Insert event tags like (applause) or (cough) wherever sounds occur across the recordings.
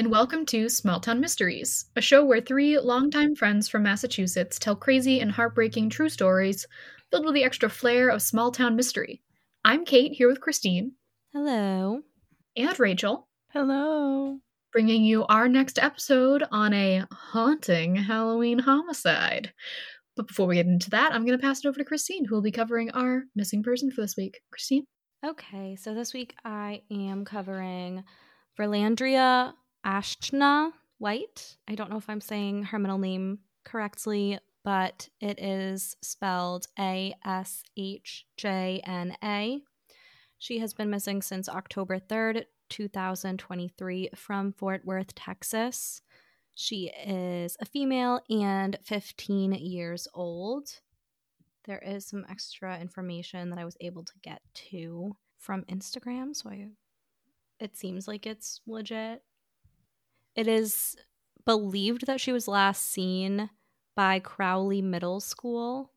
and welcome to Small Town Mysteries, a show where three longtime friends from Massachusetts tell crazy and heartbreaking true stories filled with the extra flair of small town mystery. I'm Kate, here with Christine. Hello. And Rachel. Hello. Bringing you our next episode on a haunting Halloween homicide. But before we get into that, I'm going to pass it over to Christine, who will be covering our missing person for this week. Christine? Okay, so this week I am covering Verlandria Ashchna White. I don't know if I'm saying her middle name correctly, but it is spelled A S H J N A. She has been missing since October 3rd, 2023, from Fort Worth, Texas. She is a female and 15 years old. There is some extra information that I was able to get to from Instagram, so I it seems like it's legit. It is believed that she was last seen by Crowley Middle School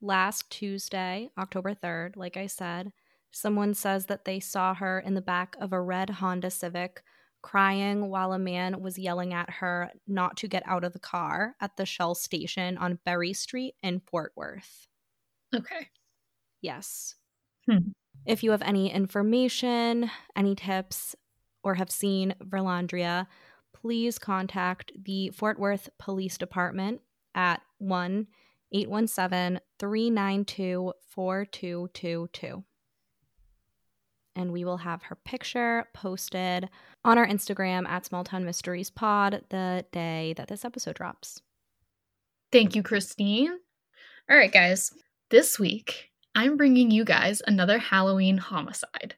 last Tuesday, October 3rd, like I said. Someone says that they saw her in the back of a red Honda Civic crying while a man was yelling at her not to get out of the car at the Shell station on Berry Street in Fort Worth. Okay. Yes. Hmm. If you have any information, any tips, or have seen Verlandria, please contact the Fort Worth Police Department at 1 817 392 4222 and we will have her picture posted on our Instagram at Small Town Mysteries Pod the day that this episode drops. Thank you, Christine. All right, guys. This week, I'm bringing you guys another Halloween homicide.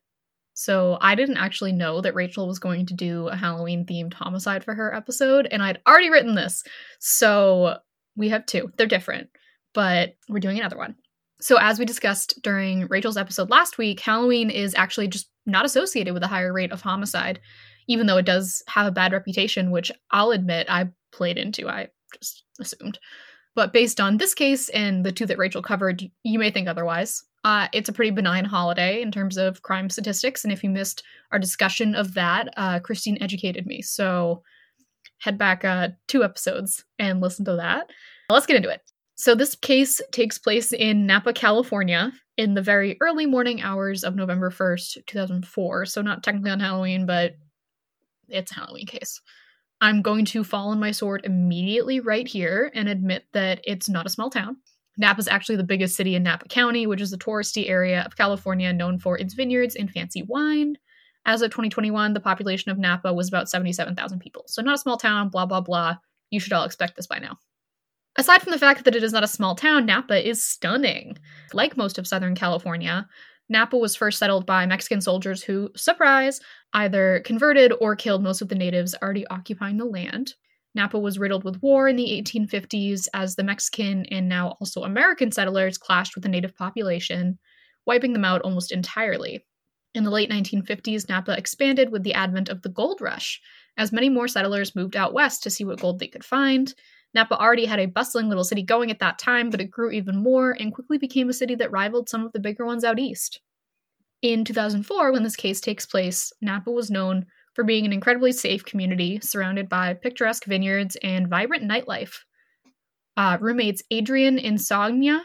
So, I didn't actually know that Rachel was going to do a Halloween themed homicide for her episode, and I'd already written this. So, we have two. They're different, but we're doing another one. So, as we discussed during Rachel's episode last week, Halloween is actually just not associated with a higher rate of homicide, even though it does have a bad reputation, which I'll admit I played into. I just assumed. But based on this case and the two that Rachel covered, you may think otherwise. Uh, it's a pretty benign holiday in terms of crime statistics. And if you missed our discussion of that, uh, Christine educated me. So head back uh, two episodes and listen to that. Let's get into it. So, this case takes place in Napa, California, in the very early morning hours of November 1st, 2004. So, not technically on Halloween, but it's a Halloween case. I'm going to fall on my sword immediately right here and admit that it's not a small town. Napa is actually the biggest city in Napa County, which is a touristy area of California known for its vineyards and fancy wine. As of 2021, the population of Napa was about 77,000 people. So, not a small town, blah, blah, blah. You should all expect this by now. Aside from the fact that it is not a small town, Napa is stunning. Like most of Southern California, Napa was first settled by Mexican soldiers who, surprise, either converted or killed most of the natives already occupying the land. Napa was riddled with war in the 1850s as the Mexican and now also American settlers clashed with the native population, wiping them out almost entirely. In the late 1950s, Napa expanded with the advent of the gold rush, as many more settlers moved out west to see what gold they could find, Napa already had a bustling little city going at that time, but it grew even more and quickly became a city that rivaled some of the bigger ones out east. In 2004, when this case takes place, Napa was known for being an incredibly safe community surrounded by picturesque vineyards and vibrant nightlife. Uh, roommates Adrian Insogna,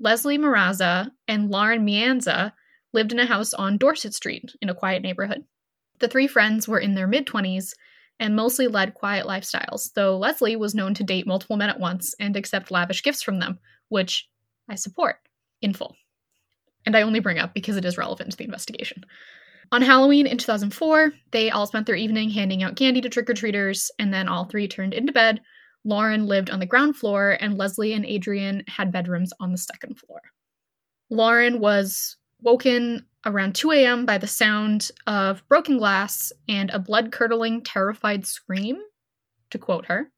Leslie Mazzara, and Lauren Mianza lived in a house on Dorset Street in a quiet neighborhood. The three friends were in their mid 20s and mostly led quiet lifestyles, though Leslie was known to date multiple men at once and accept lavish gifts from them, which I support in full. And I only bring up because it is relevant to the investigation. On Halloween in 2004, they all spent their evening handing out candy to trick or treaters, and then all three turned into bed. Lauren lived on the ground floor, and Leslie and Adrian had bedrooms on the second floor. Lauren was woken around 2 a.m. by the sound of broken glass and a blood curdling, terrified scream, to quote her.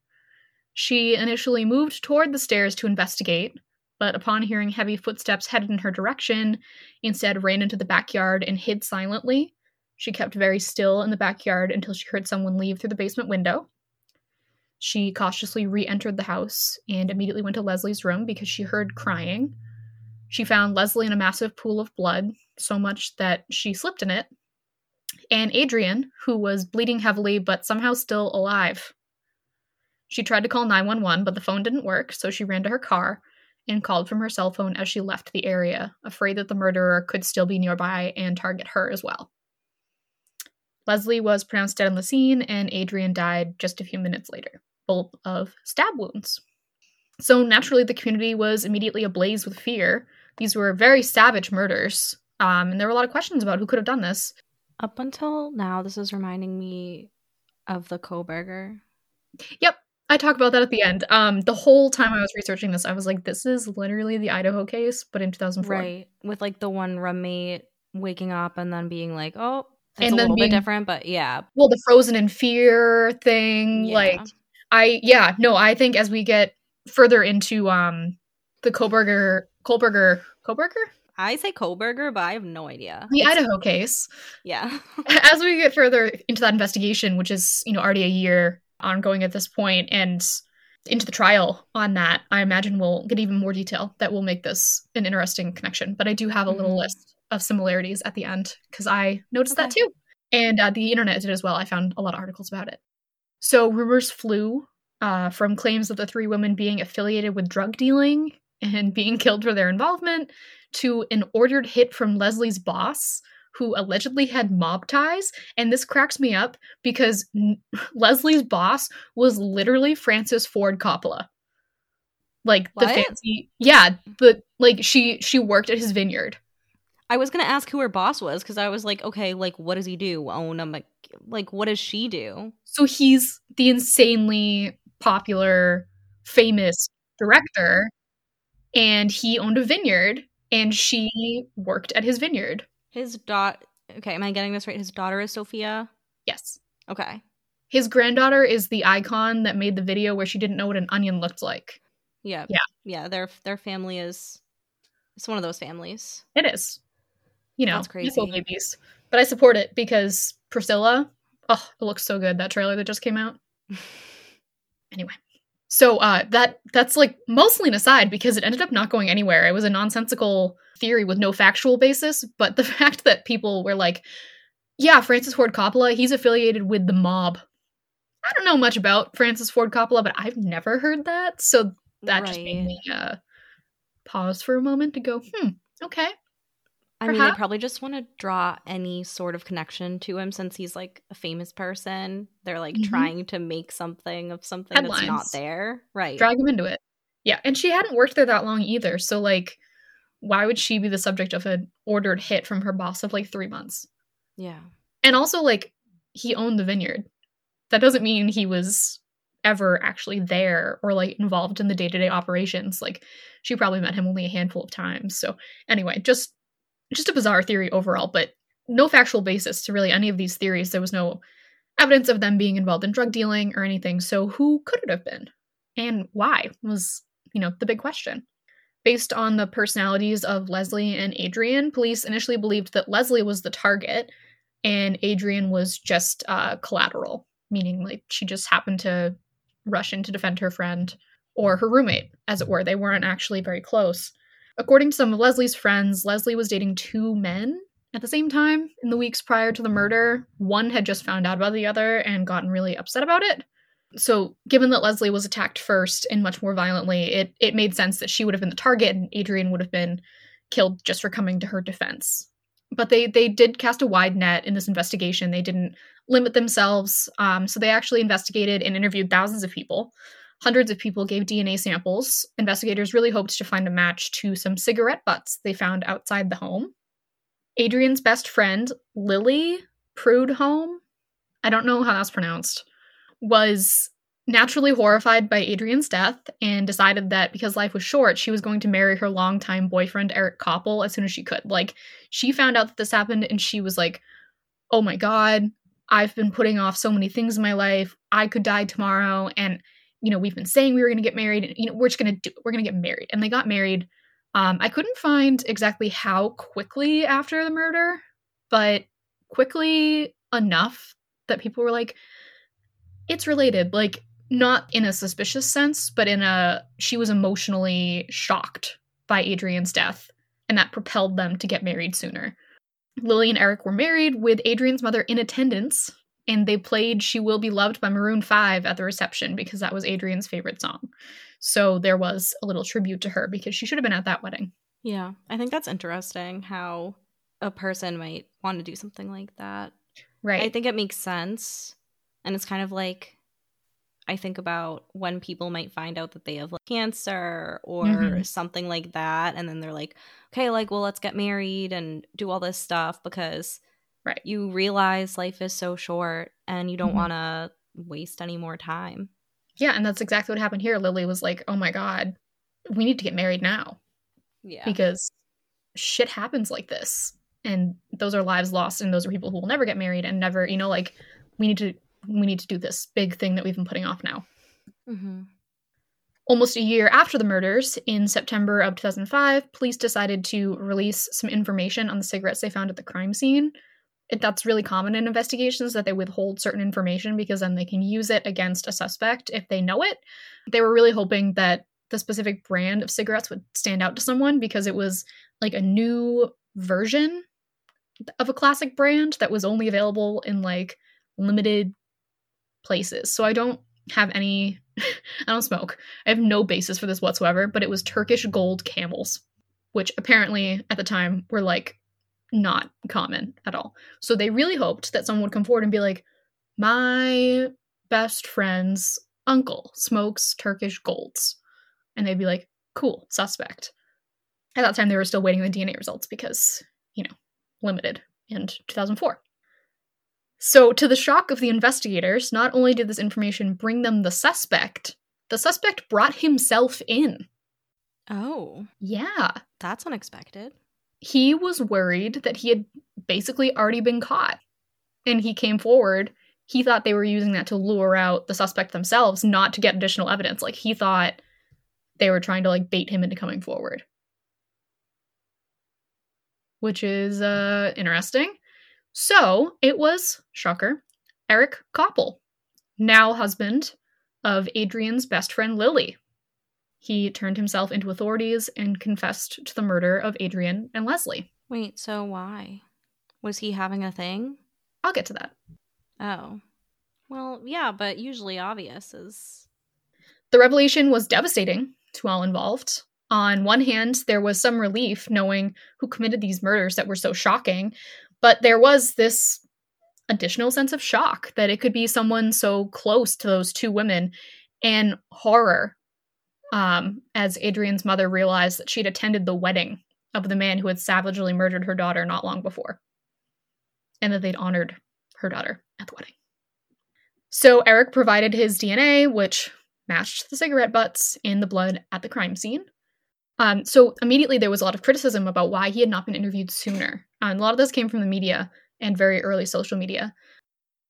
She initially moved toward the stairs to investigate, but upon hearing heavy footsteps headed in her direction, instead ran into the backyard and hid silently. She kept very still in the backyard until she heard someone leave through the basement window. She cautiously re entered the house and immediately went to Leslie's room because she heard crying. She found Leslie in a massive pool of blood, so much that she slipped in it and Adrian, who was bleeding heavily but somehow still alive. She tried to call 911, but the phone didn't work, so she ran to her car and called from her cell phone as she left the area, afraid that the murderer could still be nearby and target her as well. Leslie was pronounced dead on the scene, and Adrian died just a few minutes later, both of stab wounds. So naturally, the community was immediately ablaze with fear. These were very savage murders, um, and there were a lot of questions about who could have done this. Up until now, this is reminding me of the Kohberger. Yep, I talk about that at the end. Um, the whole time I was researching this, I was like, "This is literally the Idaho case, but in 2004." Right, with like the one roommate waking up and then being like, "Oh, it's And a then little being- bit different," but yeah, Well, the frozen in fear thing, Yeah. like I yeah, no, I think as we get further into um the Kohlberger Kohlberger Kohlberger? I say Kohberger, but I have no idea. The It's- Idaho case. yeah, (laughs) As we get further into that investigation, which is, you know, already a year ongoing at this point, and into the trial on that, I imagine we'll get even more detail that will make this an interesting connection. But I do have a little Mhm. list of similarities at the end because I noticed that too. And uh, the internet did as well. I found a lot of articles about it. So rumors flew uh, from claims of the three women being affiliated with drug dealing and being killed for their involvement to an ordered hit from Leslie's boss, who allegedly had mob ties. And this cracks me up because n- Leslie's boss was literally Francis Ford Coppola. Like the What? fancy, yeah, but like she she worked at his vineyard. I was gonna ask who her boss was because I was like, okay, like what does he do? Own a Mc- like like what does she do? So he's the insanely popular, famous director, and he owned a vineyard, and she worked at his vineyard. His dot. Okay, am I getting this right? His daughter is Sofia. Yes. Okay, His granddaughter is the icon that made the video where she didn't know what an onion looked like. yeah, Yeah. yeah. Their their family is. It's one of those families. It is. You know, That's crazy. babies. But I support it because Priscilla, oh, it looks so good. That trailer that just came out. (laughs) Anyway. So uh that that's like mostly an aside because it ended up not going anywhere. It was a nonsensical theory with no factual basis, but the (laughs) fact that people were like, yeah, Francis Ford Coppola, he's affiliated with the mob. I don't know much about Francis Ford Coppola, but I've never heard that. So that just made me uh pause for a moment to go, hmm, okay. I mean, they probably just want to draw any sort of connection to him since he's like a famous person. They're like Mhm. trying to make something of something that's not there. Right. drag him into it. Yeah, and she hadn't worked there that long either. So like, why would she be the subject of an ordered hit from her boss of like three months? yeah. And also like, he owned the vineyard. That doesn't mean he was ever actually there or like involved in the day to day operations. Like, she probably met him only a handful of times. So anyway, just just a bizarre theory overall, but no factual basis to really any of these theories. There was no evidence of them being involved in drug dealing or anything. So who could it have been? And why was, you know, the big question. Based on the personalities of Leslie and Adrian, police initially believed that Leslie was the target and Adrian was just uh, collateral, meaning like she just happened to rush in to defend her friend or her roommate, as it were. They weren't actually very close. According to some of Leslie's friends, Leslie was dating two men at the same time in the weeks prior to the murder. One had just found out about the other and gotten really upset about it. So, given that Leslie was attacked first and much more violently, it, it made sense that she would have been the target and Adrian would have been killed just for coming to her defense. But they, they did cast a wide net in this investigation. They didn't limit themselves. Um, so, they actually investigated and interviewed thousands of people. Hundreds of people gave DNA samples. Investigators really hoped to find a match to some cigarette butts they found outside the home. Adrian's best friend, Lily Prudhomme, I don't know how that's pronounced, was naturally horrified by Adrian's death and decided that because life was short, she was going to marry her longtime boyfriend, Eric Copple, as soon as she could. Like, she found out that this happened and she was like, oh my God, I've been putting off so many things in my life. I could die tomorrow. And, you know, we've been saying we were going to get married. And, you know, we're just going to do We're going to get married. And they got married. Um, I couldn't find exactly how quickly after the murder, but quickly enough that people were like, it's related. Like, not in a suspicious sense, but in a she was emotionally shocked by Adrian's death, and that propelled them to get married sooner. Lily and Eric were married with Adrian's mother in attendance, and they played She Will Be Loved by Maroon 5 at the reception because that was Adrian's favorite song. So there was a little tribute to her because she should have been at that wedding. Yeah, I think that's interesting how a person might want to do something like that. Right. I think it makes sense. And it's kind of like I think about when people might find out that they have like cancer or Mhm. something like that and then they're like, "Okay, like well, let's get married and do all this stuff because Right. you realize life is so short and you don't Mhm. want to waste any more time." Yeah, and that's exactly what happened here. Lily was like, "Oh my god, we need to get married now Yeah. because shit happens like this, and those are lives lost, and those are people who will never get married and never, you know, like we need to we need to do this big thing that we've been putting off now." hmm Almost a year after the murders, in September of 2005, police decided to release some information on the cigarettes they found at the crime scene. It, that's really common in investigations that they withhold certain information because then they can use it against a suspect if they know it. They were really hoping that the specific brand of cigarettes would stand out to someone because it was like a new version of a classic brand that was only available in like limited places. So I don't have any (laughs) I don't smoke. I have no basis for this whatsoever, but it was Turkish gold camels, which apparently at the time were like not common at all. So they really hoped that someone would come forward and be like, my best friend's uncle smokes Turkish golds. And they'd be like, cool, suspect. At that time, they were still waiting the DNA results because, you know, limited in 2004. So, to the shock of the investigators, not only did this information bring them the suspect, the suspect brought himself in. Oh, Yeah. that's unexpected. He was worried that he had basically already been caught. And he came forward. He thought they were using that to lure out the suspect themselves, not to get additional evidence. Like, he thought they were trying to, like, bait him into coming forward. Which is uh, interesting. So it was, shocker, Eric Copple, now husband of Adrian's best friend Lily. He turned himself into authorities and confessed to the murder of Adrian and Leslie. Wait, so why? Was he having a thing? I'll get to that. Oh. Well, yeah, but usually obvious is The revelation was devastating to all involved. On one hand, there was some relief knowing who committed these murders that were so shocking, but there was this additional sense of shock that it could be someone so close to those two women and horror um, as Adrian's mother realized that she'd attended the wedding of the man who had savagely murdered her daughter not long before and that they'd honored her daughter at the wedding. So Eric provided his DNA, which matched the cigarette butts in the blood at the crime scene. Um, so immediately there was a lot of criticism about why he had not been interviewed sooner. And a lot of this came from the media and very early social media.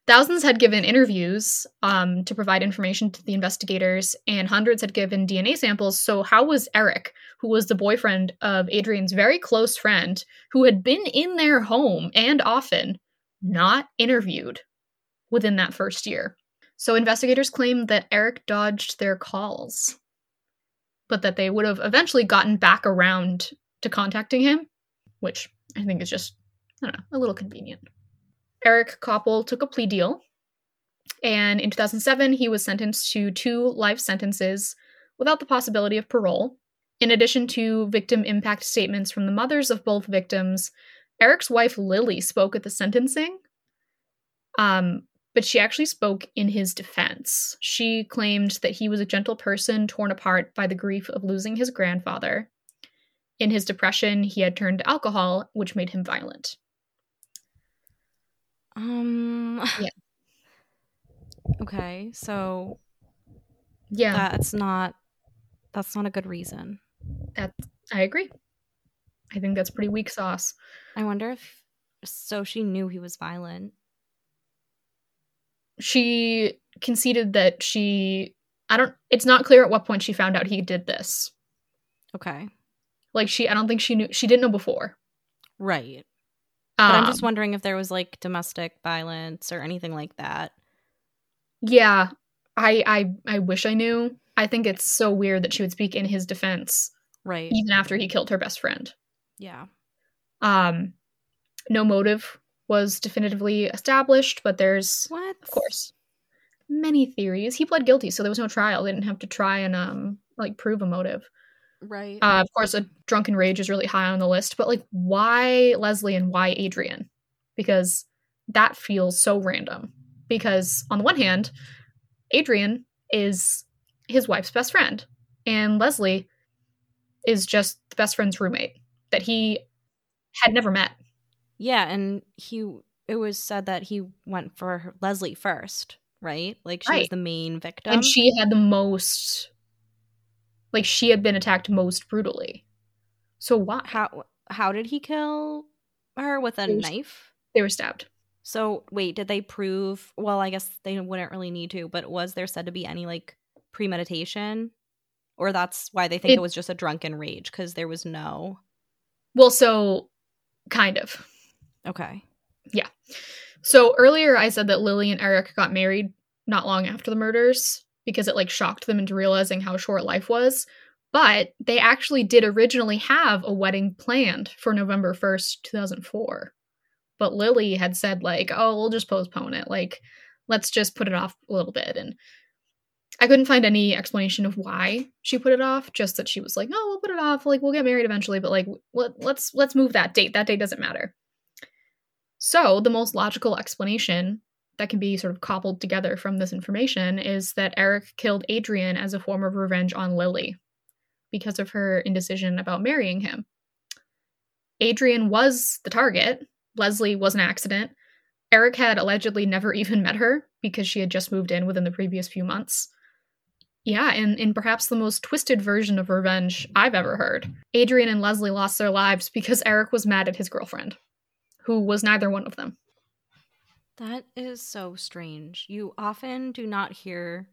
Thousands had given interviews um, to provide information to the investigators, and hundreds had given DNA samples. So, how was Eric, who was the boyfriend of Adrian's very close friend, who had been in their home and often, not interviewed within that first year? So, investigators claimed that Eric dodged their calls, but that they would have eventually gotten back around to contacting him, which I think is just, I don't know, a little convenient. Eric Copple took a plea deal, and in 2007, he was sentenced to two life sentences without the possibility of parole. In addition to victim impact statements from the mothers of both victims, Eric's wife Lily spoke at the sentencing, um, but she actually spoke in his defense. She claimed that he was a gentle person torn apart by the grief of losing his grandfather. In his depression, he had turned to alcohol, which made him violent. Um (laughs) Yeah. Okay, so Yeah, that's not that's not a good reason. that I agree. I think that's pretty weak sauce. I wonder if so she knew he was violent. She conceded that she I don't it's not clear at what point she found out he did this. Okay. Like she I don't think she knew she didn't know before. Right. But I'm just Um, wondering if there was like domestic violence or anything like that. Yeah. I I I wish I knew. I think it's so weird that she would speak in his defense Right. even after he killed her best friend. Yeah. Um No motive was definitively established, but there's, What? of course, many theories. He pled guilty, so there was no trial. They didn't have to try and um like prove a motive. Right. Uh, of course, a drunken rage is really high on the list, but like, why Leslie and why Adrian? Because that feels so random. Because on the one hand, Adrian is his wife's best friend, and Leslie is just the best friend's roommate that he had never met. yeah, and he it was said that he went for Leslie first, right? Like she was Right. the main victim. and she had the most like she had been attacked most brutally so why how how did he kill her with a They were- knife? they were stabbed So wait, did they prove? Well, I guess they wouldn't really need to, but was there said to be any like premeditation, or that's why they think it, It- was just a drunken rage because there was no. well so kind of Okay. Yeah. So earlier i said that lily and eric got married not long after the murders because it like shocked them into realizing how short life was. But they actually did originally have a wedding planned for november 1st 2004 but lily had said like oh we'll just postpone it. Like let's just put it off a little bit. And i couldn't find any explanation of why she put it off just that she was like oh we'll put it off. Like we'll get married eventually but like let, let's let's move that date. That date doesn't matter. So the most logical explanation that can be sort of cobbled together from this information is that eric killed adrian as a form of revenge on lily because of her indecision about marrying him adrian was the target leslie was an accident Eric had allegedly never (laughs) even met her because she had just moved in within the previous few months. Yeah, and in perhaps the most twisted version of revenge I've ever heard, Adrian and Leslie lost their lives because Eric was mad at his girlfriend, who was neither one of them. That is so strange. You often do not hear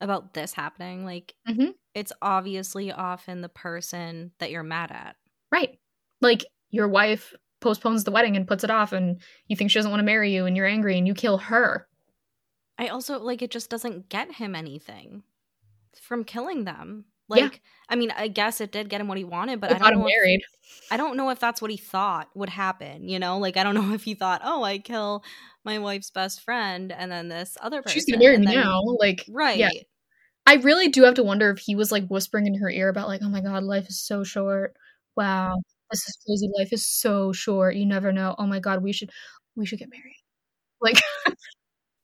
about this happening. Like, Mhm. it's obviously often the person that you're mad at. Right. Like, your wife postpones the wedding and puts it off, and you think she doesn't want to marry you, and you're angry, and you kill her. I also like it just doesn't get him anything from killing them. Yeah. Like, I mean, I guess it did get him what he wanted, but But I don't know. If, married. I don't know if that's what he thought would happen. You know, like I don't (laughs) know if he thought, oh, I kill my wife's best friend, and then this other person. She's gonna marry me now. Like, right? Yeah. I really do have to wonder if he was like whispering in her ear about like, oh my god, life is so short. Wow, this is crazy. Life is so short. You never know. Oh my god, we should we should get married. Like (laughs)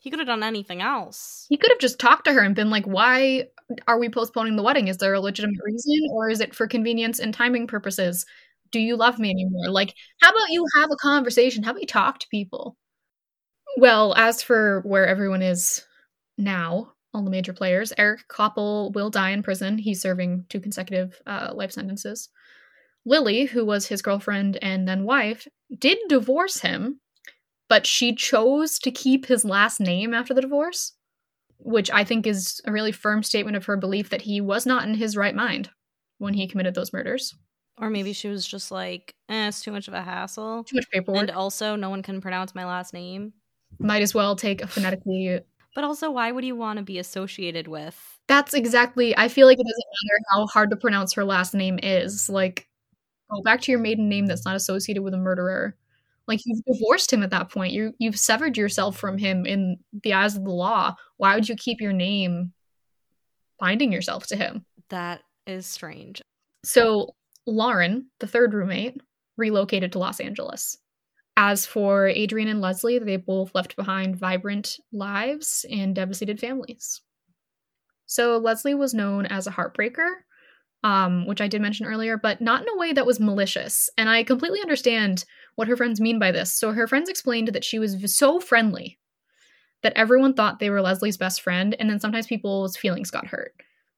He could have done anything else. he could have just talked to her and been like, why are we postponing the wedding? Is there a legitimate reason or is it for convenience and timing purposes? Do you love me anymore? Like, how about you have a conversation? How about you talk to people? Well, as for where everyone is now, all the major players, Eric Copple will die in prison. He's serving two consecutive uh, life sentences. Lily, who was his girlfriend and then wife, did divorce him, but she chose to keep his last name after the divorce, which I think is a really firm statement of her belief that he was not in his right mind when he committed those murders. Or maybe she was just like, eh, it's too much of a hassle. Too much paperwork. And also, no one can pronounce my last name. Might as well take a phonetically. But also, why would you want to be associated with? That's exactly. I feel like it doesn't matter how hard to pronounce her last name is. Like, go back to your maiden name that's not associated with a murderer. Like you've divorced him at that point. You you've severed yourself from him in the eyes of the law. Why would you keep your name binding yourself to him? That is strange. So Lauren, the third roommate, relocated to Los Angeles. As for Adrian and Leslie, they both left behind vibrant lives and devastated families. So Leslie was known as a heartbreaker, um, which I did mention earlier, but not in a way that was malicious. And I completely understand what her friends mean by this. So her friends explained that she was so friendly that everyone thought they were Leslie's best friend, and then sometimes people's feelings got hurt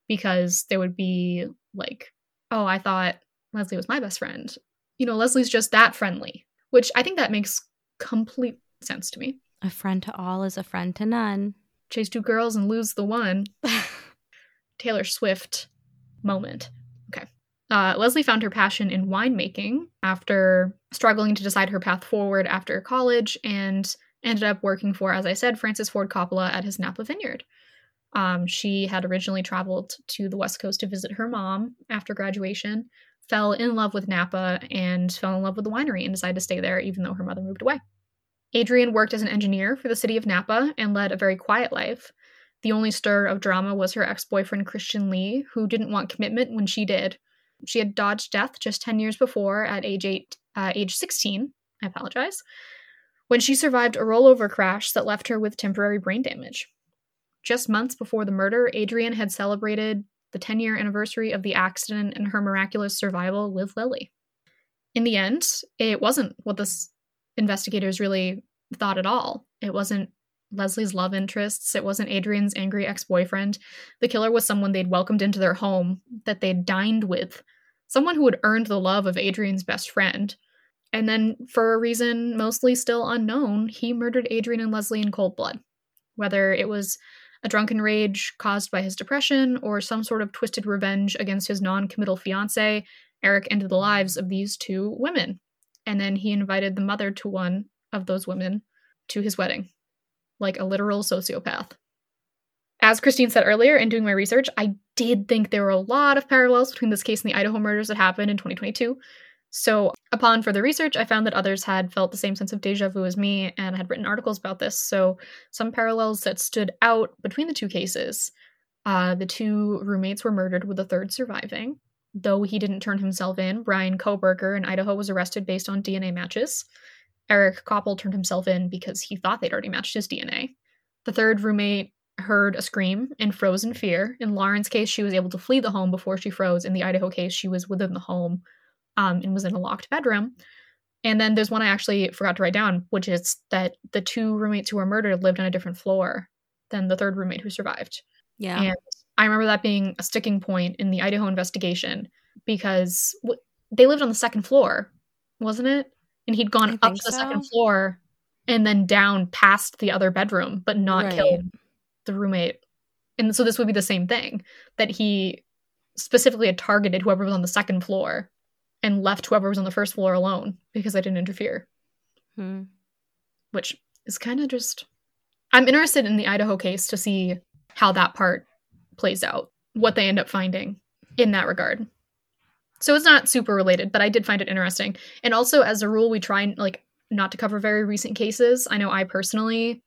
because there would be like, "Oh, I thought Leslie was my best friend." You know, Leslie's just that friendly, which I think that makes complete sense to me. A friend to all is a friend to none. Chase two girls and lose the one. (laughs) Taylor Swift moment. Okay. Uh, Leslie found her passion in winemaking after struggling to decide her path forward after college and ended up working for, as I said, Francis Ford Coppola at his Napa vineyard. Um, she had originally traveled to the West Coast to visit her mom after graduation, fell in love with Napa and fell in love with the winery and decided to stay there even though her mother moved away. Adrian worked as an engineer for the city of Napa and led a very quiet life. The only stir of drama was her ex boyfriend, Christian Lee, who didn't want commitment when she did. She had dodged death just 10 years before at age, eight, uh, age 16. I apologize. When she survived a rollover crash that left her with temporary brain damage. Just months before the murder, Adrian had celebrated the 10 year anniversary of the accident and her miraculous survival with Lily. In the end, it wasn't what the investigators really thought at all. It wasn't Leslie's love interests. It wasn't Adrian's angry ex boyfriend. The killer was someone they'd welcomed into their home, that they'd dined with, someone who had earned the love of Adrian's best friend. And then, for a reason mostly still unknown, he murdered Adrian and Leslie in cold blood. Whether it was a drunken rage caused by his depression or some sort of twisted revenge against his non committal fiance, Eric ended the lives of these two women. And then he invited the mother to one of those women to his wedding like a literal sociopath. As Christine said earlier, in doing my research, I did think there were a lot of parallels between this case and the Idaho murders that happened in 2022. So, upon further research, I found that others had felt the same sense of deja vu as me and had written articles about this. So, some parallels that stood out between the two cases. Uh, the two roommates were murdered, with the third surviving. Though he didn't turn himself in, Brian Kohberger in Idaho was arrested based on DNA matches. Eric Copple turned himself in because he thought they'd already matched his DNA. The third roommate heard a scream and froze in fear. In Lauren's case, she was able to flee the home before she froze. In the Idaho case, she was within the home um, and was in a locked bedroom. And then there's one I actually forgot to write down, which is that the two roommates who were murdered lived on a different floor than the third roommate who survived. Yeah. And I remember that being a sticking point in the Idaho investigation because w- they lived on the second floor, wasn't it? And he'd gone up to the so. second floor and then down past the other bedroom, but not right. killed the roommate. And so this would be the same thing that he specifically had targeted whoever was on the second floor and left whoever was on the first floor alone because I didn't interfere. Hmm. Which is kind of just. I'm interested in the Idaho case to see how that part plays out, what they end up finding in that regard. So it's not super related, but I did find it interesting. And also, as a rule, we try like not to cover very recent cases. I know I personally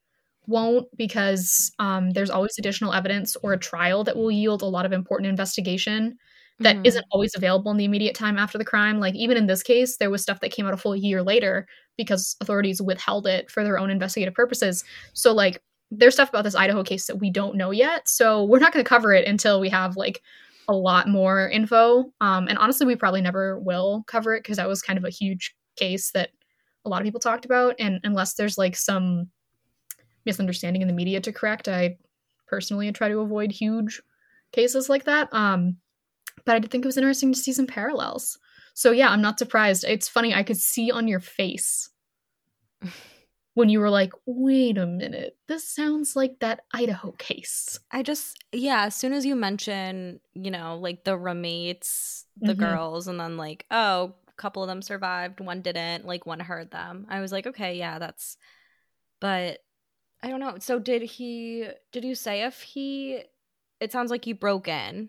won't because um, there's always additional evidence or a trial that will yield a lot of important investigation that mm-hmm. not always available in the immediate time after the crime. Like even in this case, there was stuff that came out a full year later because authorities withheld it for their own investigative purposes. So like there's stuff about this Idaho case that we don't know yet. So we're not going to cover it until we have like a lot more info. Um, and honestly, we probably never will cover it because that was kind of a huge case that a lot of people talked about. And unless there's like some misunderstanding in the media to correct, I personally try to avoid huge cases like that. Um, but I did think it was interesting to see some parallels. So yeah, I'm not surprised. It's funny, I could see on your face (laughs) when you were like, wait a minute, this sounds like that Idaho case. I just, yeah, as soon as you mention, you know, like the roommates, the mm-hmm. girls, and then like, oh, a couple of them survived, one didn't, like one heard them. I was like, okay, yeah, that's, but I don't know. So did he, did you say if he, it sounds like you broke in?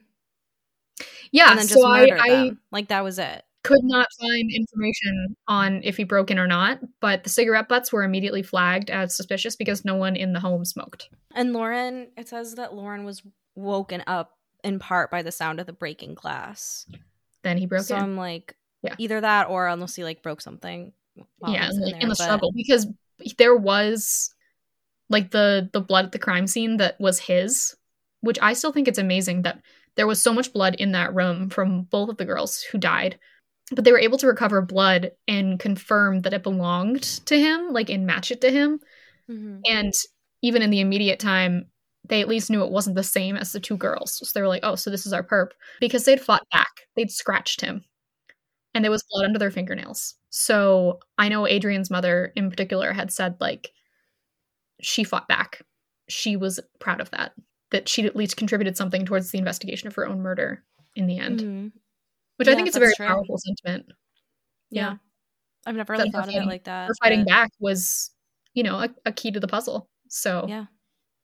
Yeah, and then just so I, I, like that was it could not find information on if he broke in or not, but the cigarette butts were immediately flagged as suspicious because no one in the home smoked. And Lauren, it says that Lauren was woken up in part by the sound of the breaking glass. Then he broke so in. I'm like, yeah. either that or unless he like broke something. Yeah, in, in, the but... struggle because there was like the the blood at the crime scene that was his, which I still think it's amazing that there was so much blood in that room from both of the girls who died but they were able to recover blood and confirm that it belonged to him, like and match it to him. Mm-hmm. And even in the immediate time, they at least knew it wasn't the same as the two girls. So they were like, oh, so this is our perp. Because they'd fought back, they'd scratched him, and there was blood under their fingernails. So I know Adrian's mother in particular had said, like, she fought back. She was proud of that, that she'd at least contributed something towards the investigation of her own murder in the end. Mm-hmm which yeah, I think is a very true. powerful sentiment. Yeah. yeah. I've never really thought fighting, of it like that. Her fighting but... back was, you know, a, a, key to the puzzle. So yeah.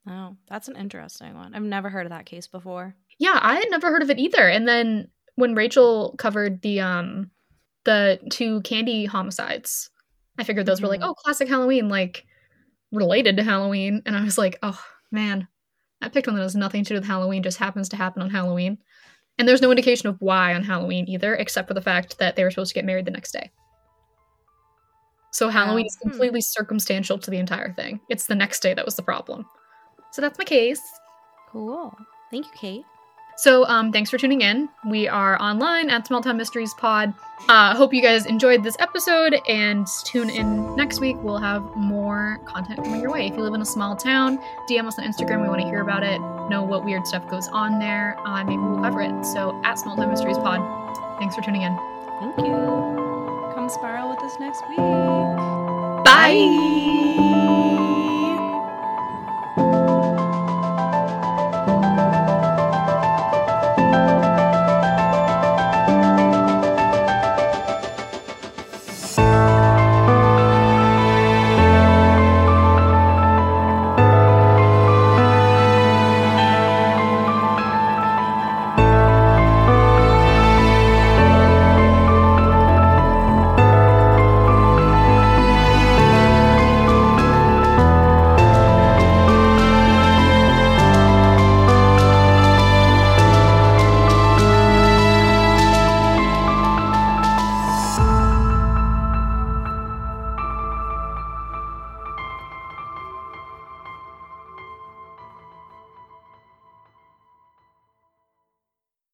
Oh, that's an interesting one. I've never heard of that case before. Yeah, I had never heard of it either. And then when Rachel covered the um the two candy homicides, I figured those were like, Mhm. oh, classic Halloween, like related to Halloween. And I was like, oh man, I picked one that has nothing to do with Halloween, just happens to happen on Halloween. And there's no indication of why on Halloween either, except for the fact that they were supposed to get married the next day. So Halloween is Hmm. completely circumstantial to the entire thing. It's the next day that was the problem. So that's my case. Cool. Thank you, Kate. So um, thanks for tuning in. We are online at Small Town Mysteries Pod. Uh, hope you guys enjoyed this episode and tune in next week. We'll have more content coming your way. If you live in a small town, DM us on Instagram. We want to hear about it, know what weird stuff goes on there. Uh, maybe we'll cover it. So at Small Town Mysteries Pod. Thanks for tuning in. Thank you. Come spiral with us next week. Bye.